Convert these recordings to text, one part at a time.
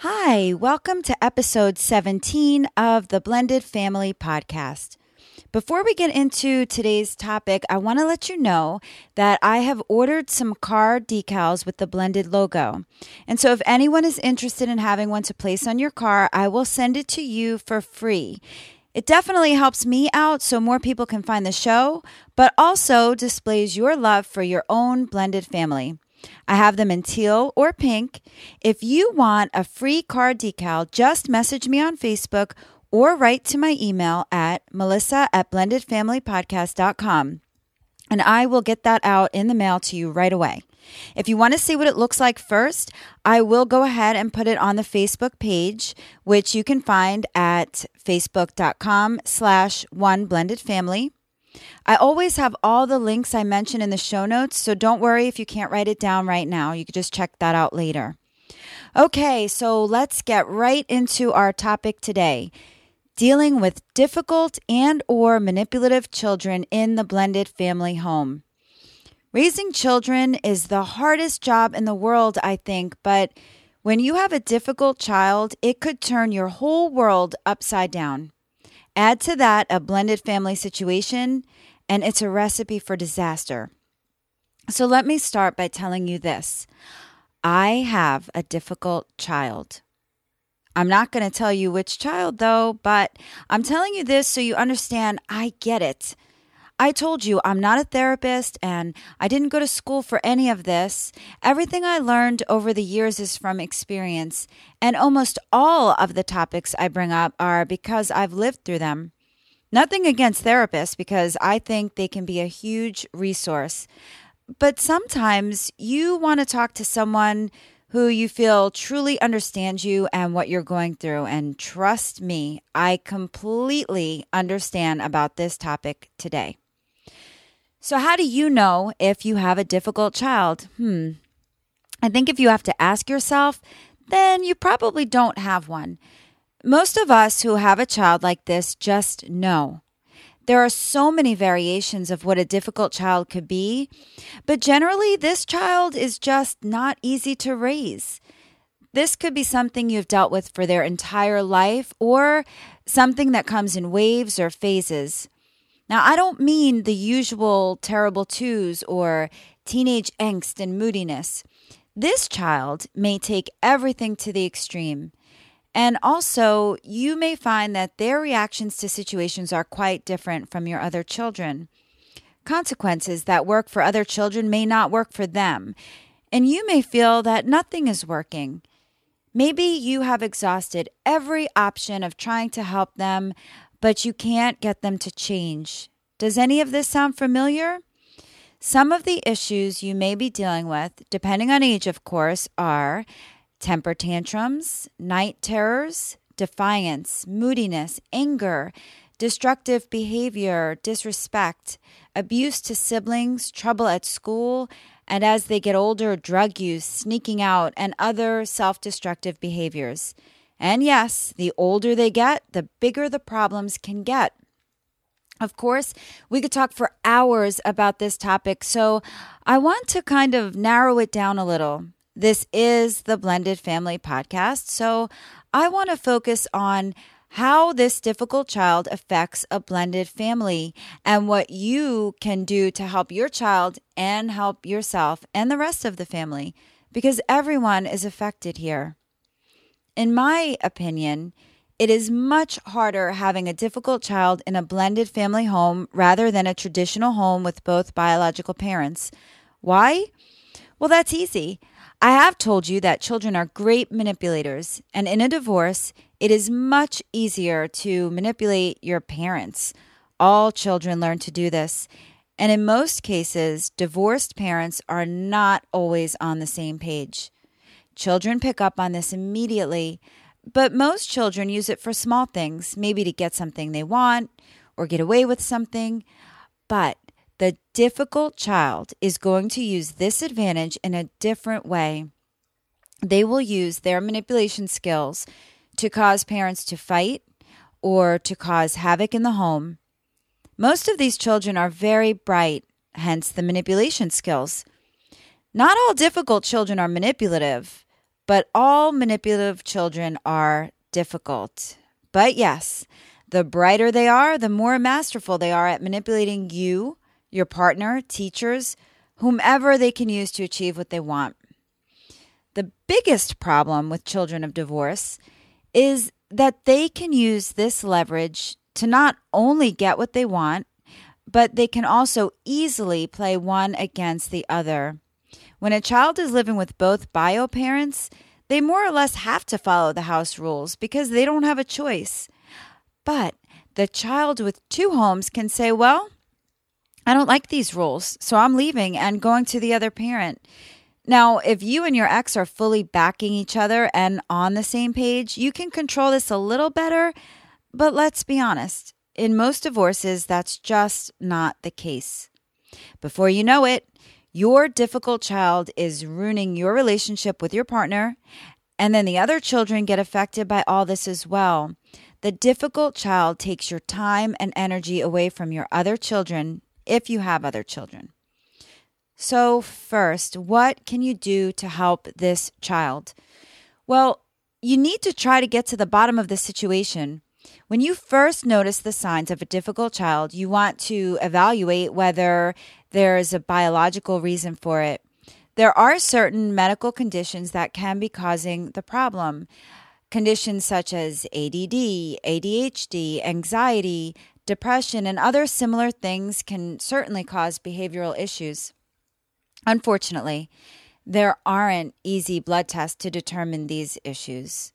Hi, welcome to episode 17 of the Blended Family Podcast. Before we get into today's topic, I want to let you know that I have ordered some car decals with the blended logo. And so, if anyone is interested in having one to place on your car, I will send it to you for free. It definitely helps me out so more people can find the show, but also displays your love for your own blended family. I have them in teal or pink. If you want a free car decal, just message me on Facebook or write to my email at melissa at blendedfamilypodcast.com and I will get that out in the mail to you right away. If you want to see what it looks like first, I will go ahead and put it on the Facebook page, which you can find at facebook.com slash one blended family. I always have all the links I mention in the show notes, so don't worry if you can't write it down right now. You can just check that out later. Okay, so let's get right into our topic today dealing with difficult and or manipulative children in the blended family home. Raising children is the hardest job in the world, I think, but when you have a difficult child, it could turn your whole world upside down. Add to that a blended family situation, and it's a recipe for disaster. So let me start by telling you this I have a difficult child. I'm not going to tell you which child, though, but I'm telling you this so you understand I get it. I told you I'm not a therapist and I didn't go to school for any of this. Everything I learned over the years is from experience, and almost all of the topics I bring up are because I've lived through them. Nothing against therapists because I think they can be a huge resource. But sometimes you want to talk to someone who you feel truly understands you and what you're going through. And trust me, I completely understand about this topic today. So, how do you know if you have a difficult child? Hmm. I think if you have to ask yourself, then you probably don't have one. Most of us who have a child like this just know. There are so many variations of what a difficult child could be, but generally, this child is just not easy to raise. This could be something you've dealt with for their entire life or something that comes in waves or phases. Now, I don't mean the usual terrible twos or teenage angst and moodiness. This child may take everything to the extreme. And also, you may find that their reactions to situations are quite different from your other children. Consequences that work for other children may not work for them. And you may feel that nothing is working. Maybe you have exhausted every option of trying to help them, but you can't get them to change. Does any of this sound familiar? Some of the issues you may be dealing with, depending on age, of course, are temper tantrums, night terrors, defiance, moodiness, anger, destructive behavior, disrespect, abuse to siblings, trouble at school, and as they get older, drug use, sneaking out, and other self destructive behaviors. And yes, the older they get, the bigger the problems can get. Of course, we could talk for hours about this topic, so I want to kind of narrow it down a little. This is the Blended Family Podcast. So I want to focus on how this difficult child affects a blended family and what you can do to help your child and help yourself and the rest of the family because everyone is affected here. In my opinion, it is much harder having a difficult child in a blended family home rather than a traditional home with both biological parents. Why? Well, that's easy. I have told you that children are great manipulators, and in a divorce, it is much easier to manipulate your parents. All children learn to do this. And in most cases, divorced parents are not always on the same page. Children pick up on this immediately, but most children use it for small things, maybe to get something they want or get away with something. But the difficult child is going to use this advantage in a different way. They will use their manipulation skills to cause parents to fight or to cause havoc in the home. Most of these children are very bright, hence the manipulation skills. Not all difficult children are manipulative, but all manipulative children are difficult. But yes, the brighter they are, the more masterful they are at manipulating you, your partner, teachers, whomever they can use to achieve what they want. The biggest problem with children of divorce is that they can use this leverage to not only get what they want, but they can also easily play one against the other. When a child is living with both bio parents, they more or less have to follow the house rules because they don't have a choice. But the child with two homes can say, Well, I don't like these rules, so I'm leaving and going to the other parent. Now, if you and your ex are fully backing each other and on the same page, you can control this a little better. But let's be honest, in most divorces, that's just not the case. Before you know it, your difficult child is ruining your relationship with your partner, and then the other children get affected by all this as well. The difficult child takes your time and energy away from your other children if you have other children. So, first, what can you do to help this child? Well, you need to try to get to the bottom of the situation. When you first notice the signs of a difficult child, you want to evaluate whether there is a biological reason for it. There are certain medical conditions that can be causing the problem. Conditions such as ADD, ADHD, anxiety, depression, and other similar things can certainly cause behavioral issues. Unfortunately, there aren't easy blood tests to determine these issues.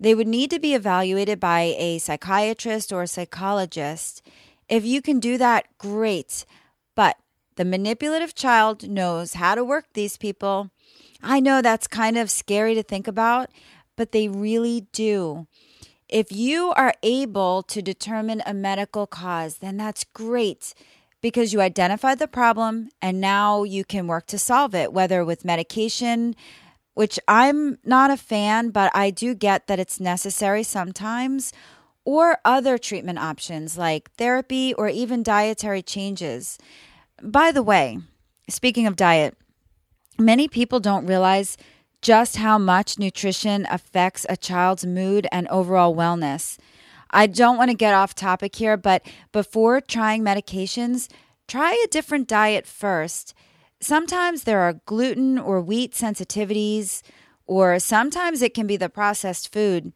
They would need to be evaluated by a psychiatrist or a psychologist. If you can do that, great. But the manipulative child knows how to work these people. I know that's kind of scary to think about, but they really do. If you are able to determine a medical cause, then that's great because you identified the problem and now you can work to solve it, whether with medication, which I'm not a fan, but I do get that it's necessary sometimes, or other treatment options like therapy or even dietary changes. By the way, speaking of diet, many people don't realize just how much nutrition affects a child's mood and overall wellness. I don't want to get off topic here, but before trying medications, try a different diet first. Sometimes there are gluten or wheat sensitivities, or sometimes it can be the processed food.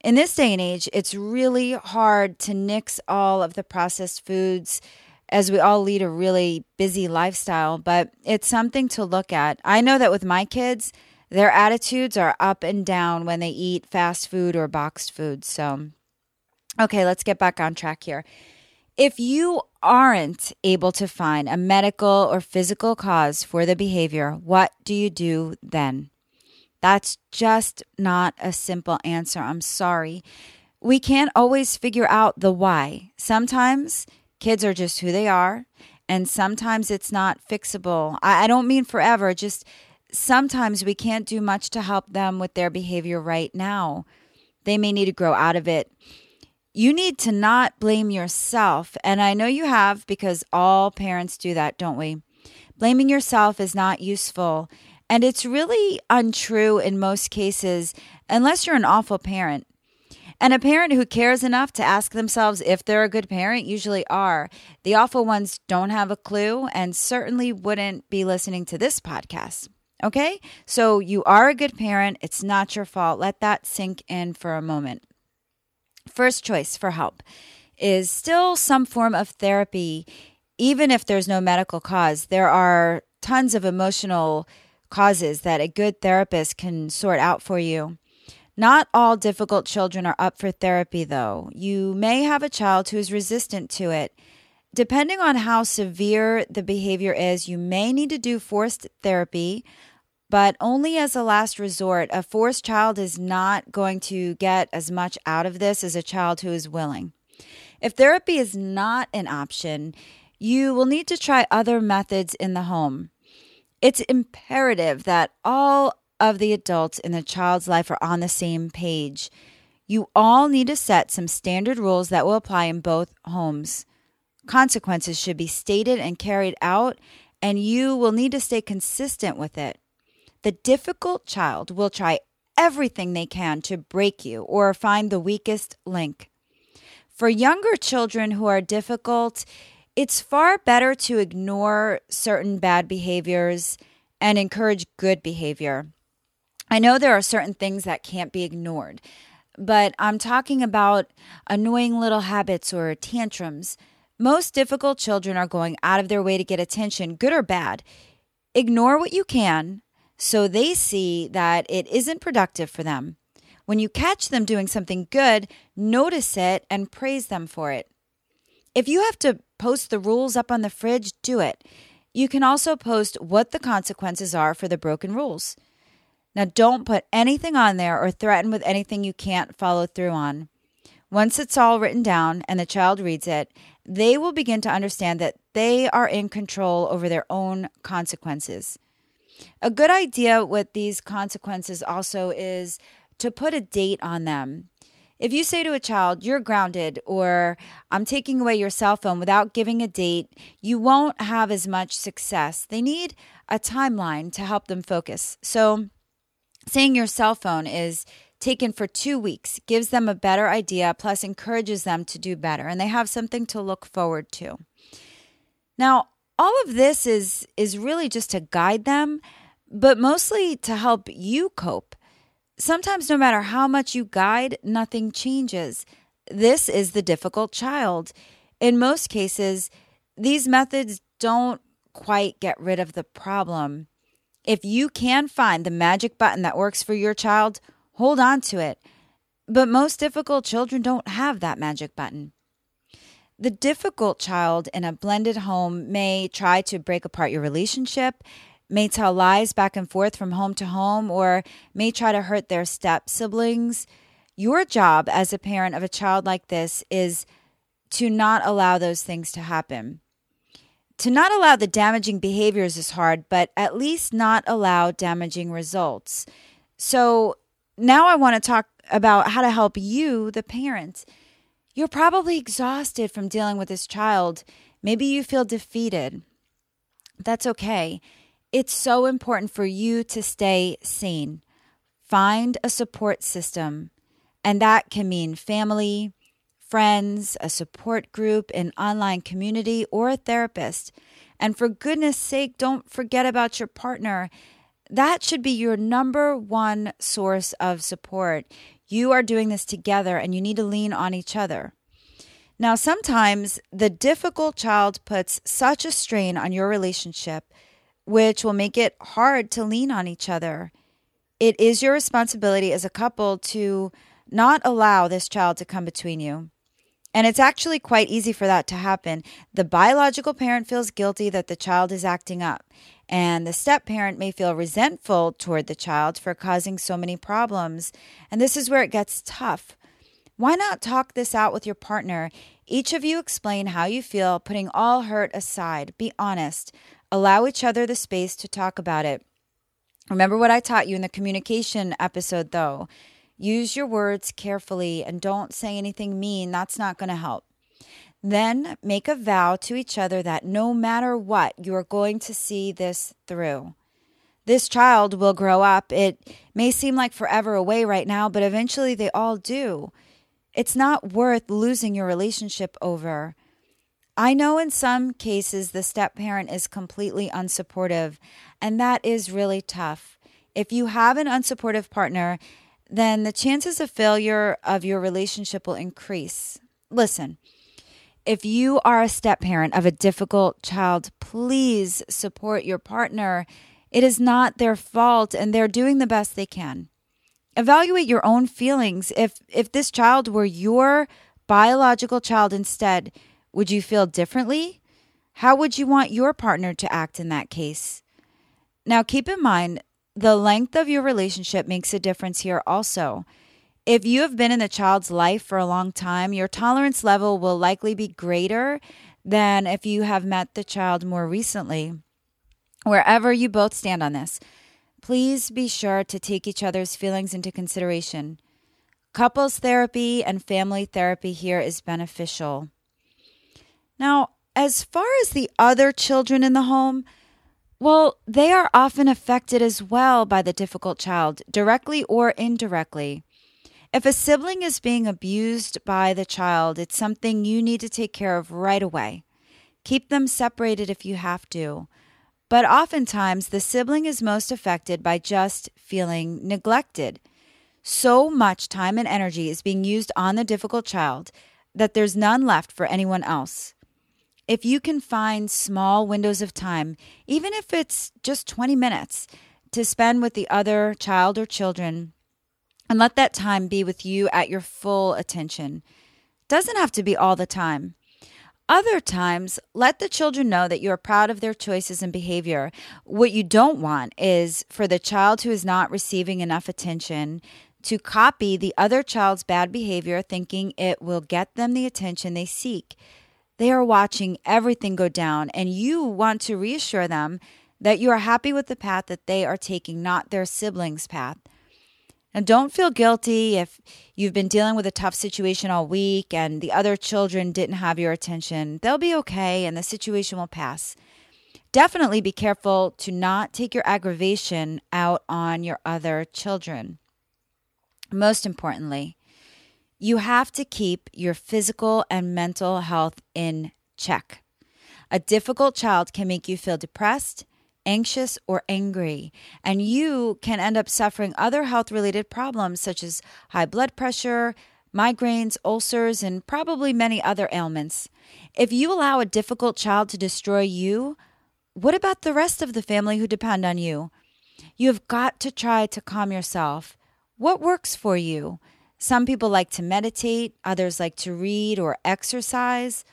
In this day and age, it's really hard to nix all of the processed foods as we all lead a really busy lifestyle, but it's something to look at. I know that with my kids, their attitudes are up and down when they eat fast food or boxed food. So Okay, let's get back on track here. If you aren't able to find a medical or physical cause for the behavior, what do you do then? That's just not a simple answer. I'm sorry. We can't always figure out the why. Sometimes kids are just who they are, and sometimes it's not fixable. I, I don't mean forever, just sometimes we can't do much to help them with their behavior right now. They may need to grow out of it you need to not blame yourself. And I know you have because all parents do that, don't we? Blaming yourself is not useful. And it's really untrue in most cases, unless you're an awful parent. And a parent who cares enough to ask themselves if they're a good parent usually are. The awful ones don't have a clue and certainly wouldn't be listening to this podcast. Okay? So you are a good parent. It's not your fault. Let that sink in for a moment first choice for help is still some form of therapy, even if there's no medical cause. There are tons of emotional causes that a good therapist can sort out for you. Not all difficult children are up for therapy, though. You may have a child who is resistant to it. Depending on how severe the behavior is, you may need to do forced therapy, but only as a last resort. A forced child is not going to get as much out of this as a child who is willing. If therapy is not an option, you will need to try other methods in the home. It's imperative that all of the adults in the child's life are on the same page. You all need to set some standard rules that will apply in both homes. Consequences should be stated and carried out, and you will need to stay consistent with it. The difficult child will try everything they can to break you or find the weakest link. For younger children who are difficult, it's far better to ignore certain bad behaviors and encourage good behavior. I know there are certain things that can't be ignored, but I'm talking about annoying little habits or tantrums. Most difficult children are going out of their way to get attention, good or bad. Ignore what you can so they see that it isn't productive for them. When you catch them doing something good, notice it and praise them for it. If you have to post the rules up on the fridge, do it. You can also post what the consequences are for the broken rules. Now, don't put anything on there or threaten with anything you can't follow through on. Once it's all written down and the child reads it, they will begin to understand that they are in control over their own consequences. A good idea with these consequences also is to put a date on them. If you say to a child, you're grounded, or I'm taking away your cell phone without giving a date, you won't have as much success. They need a timeline to help them focus. So, saying your cell phone is taken for two weeks gives them a better idea, plus encourages them to do better, and they have something to look forward to. Now, all of this is is really just to guide them, but mostly to help you cope. Sometimes no matter how much you guide, nothing changes. This is the difficult child. In most cases, these methods don't quite get rid of the problem. If you can find the magic button that works for your child, hold on to it. But most difficult children don't have that magic button. The difficult child in a blended home may try to break apart your relationship, may tell lies back and forth from home to home, or may try to hurt their step siblings. Your job as a parent of a child like this is to not allow those things to happen. To not allow the damaging behaviors is hard, but at least not allow damaging results. So now I want to talk about how to help you, the parent you're probably exhausted from dealing with this child. Maybe you feel defeated. That's okay. It's so important for you to stay sane. Find a support system, and that can mean family, friends, a support group, an online community, or a therapist. And for goodness sake, don't forget about your partner. That should be your number one source of support. You are doing this together and you need to lean on each other. Now, sometimes the difficult child puts such a strain on your relationship, which will make it hard to lean on each other. It is your responsibility as a couple to not allow this child to come between you. And it's actually quite easy for that to happen. The biological parent feels guilty that the child is acting up, and the step parent may feel resentful toward the child for causing so many problems. And this is where it gets tough. Why not talk this out with your partner? Each of you explain how you feel, putting all hurt aside. Be honest. Allow each other the space to talk about it. Remember what I taught you in the communication episode, though. Use your words carefully and don't say anything mean. That's not going to help. Then make a vow to each other that no matter what, you are going to see this through. This child will grow up. It may seem like forever away right now, but eventually they all do. It's not worth losing your relationship over. I know in some cases the step parent is completely unsupportive, and that is really tough. If you have an unsupportive partner, then the chances of failure of your relationship will increase. Listen, if you are a step parent of a difficult child, please support your partner. It is not their fault and they're doing the best they can. Evaluate your own feelings. If if this child were your biological child instead, would you feel differently? How would you want your partner to act in that case? Now keep in mind the length of your relationship makes a difference here also. If you have been in the child's life for a long time, your tolerance level will likely be greater than if you have met the child more recently. Wherever you both stand on this, please be sure to take each other's feelings into consideration. Couples therapy and family therapy here is beneficial. Now, as far as the other children in the home, well, they are often affected as well by the difficult child, directly or indirectly. If a sibling is being abused by the child, it's something you need to take care of right away. Keep them separated if you have to. But oftentimes, the sibling is most affected by just feeling neglected. So much time and energy is being used on the difficult child that there's none left for anyone else. If you can find small windows of time, even if it's just 20 minutes, to spend with the other child or children, and let that time be with you at your full attention. Doesn't have to be all the time. Other times, let the children know that you are proud of their choices and behavior. What you don't want is for the child who is not receiving enough attention to copy the other child's bad behavior, thinking it will get them the attention they seek. They are watching everything go down, and you want to reassure them that you are happy with the path that they are taking, not their siblings' path. And don't feel guilty if you've been dealing with a tough situation all week and the other children didn't have your attention. They'll be okay and the situation will pass. Definitely be careful to not take your aggravation out on your other children. Most importantly, you have to keep your physical and mental health in check. A difficult child can make you feel depressed anxious, or angry. And you can end up suffering other health related problems such as high blood pressure, migraines, ulcers, and probably many other ailments. If you allow a difficult child to destroy you, what about the rest of the family who depend on you? You have got to try to calm yourself. What works for you? Some people like to meditate, others like to read or exercise.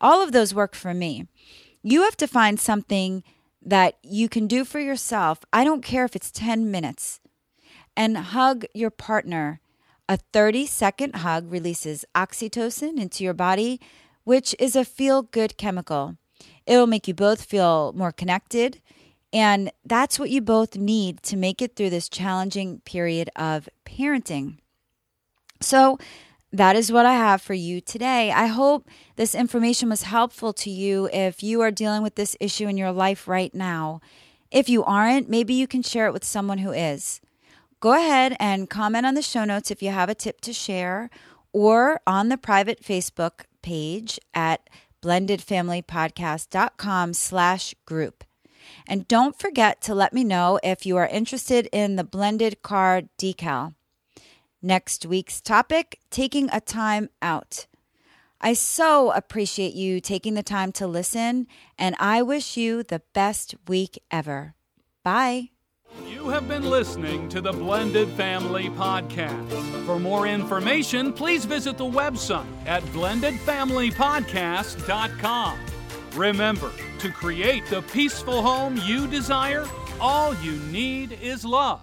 All of those work for me. You have to find something that you can do for yourself. I don't care if it's 10 minutes. And hug your partner. A 30 second hug releases oxytocin into your body, which is a feel good chemical. It'll make you both feel more connected. And that's what you both need to make it through this challenging period of parenting. So, that is what I have for you today. I hope this information was helpful to you if you are dealing with this issue in your life right now. If you aren't, maybe you can share it with someone who is. Go ahead and comment on the show notes if you have a tip to share or on the private Facebook page at blendedfamilypodcast.com slash group. And don't forget to let me know if you are interested in the blended card decal. Next week's topic taking a time out. I so appreciate you taking the time to listen, and I wish you the best week ever. Bye. You have been listening to the Blended Family Podcast. For more information, please visit the website at blendedfamilypodcast.com. Remember, to create the peaceful home you desire, all you need is love.